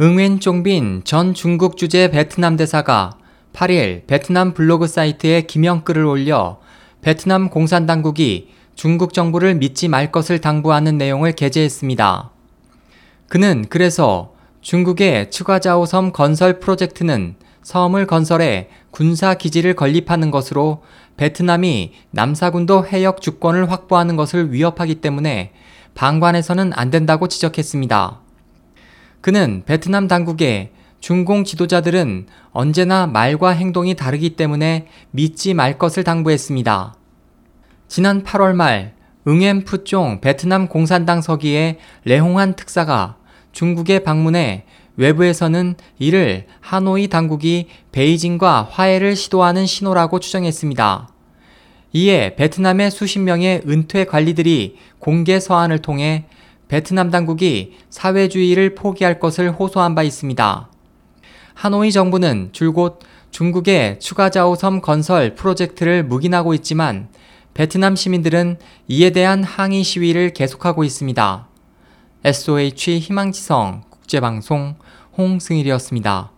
응웬 쫑빈 전 중국 주재 베트남 대사가 8일 베트남 블로그 사이트에 기명글을 올려 베트남 공산 당국이 중국 정부를 믿지 말 것을 당부하는 내용을 게재했습니다. 그는 그래서 중국의 츠과자오섬 건설 프로젝트는 섬을 건설해 군사 기지를 건립하는 것으로 베트남이 남사군도 해역 주권을 확보하는 것을 위협하기 때문에 방관해서는 안 된다고 지적했습니다. 그는 베트남 당국에 중공 지도자들은 언제나 말과 행동이 다르기 때문에 믿지 말 것을 당부했습니다. 지난 8월 말 응엠 푸종 베트남 공산당 서기의 레홍한 특사가 중국에 방문해 외부에서는 이를 하노이 당국이 베이징과 화해를 시도하는 신호라고 추정했습니다. 이에 베트남의 수십 명의 은퇴 관리들이 공개 서한을 통해 베트남 당국이 사회주의를 포기할 것을 호소한 바 있습니다. 하노이 정부는 줄곧 중국의 추가자오섬 건설 프로젝트를 묵인하고 있지만 베트남 시민들은 이에 대한 항의 시위를 계속하고 있습니다. SOH 희망지성 국제방송 홍승일이었습니다.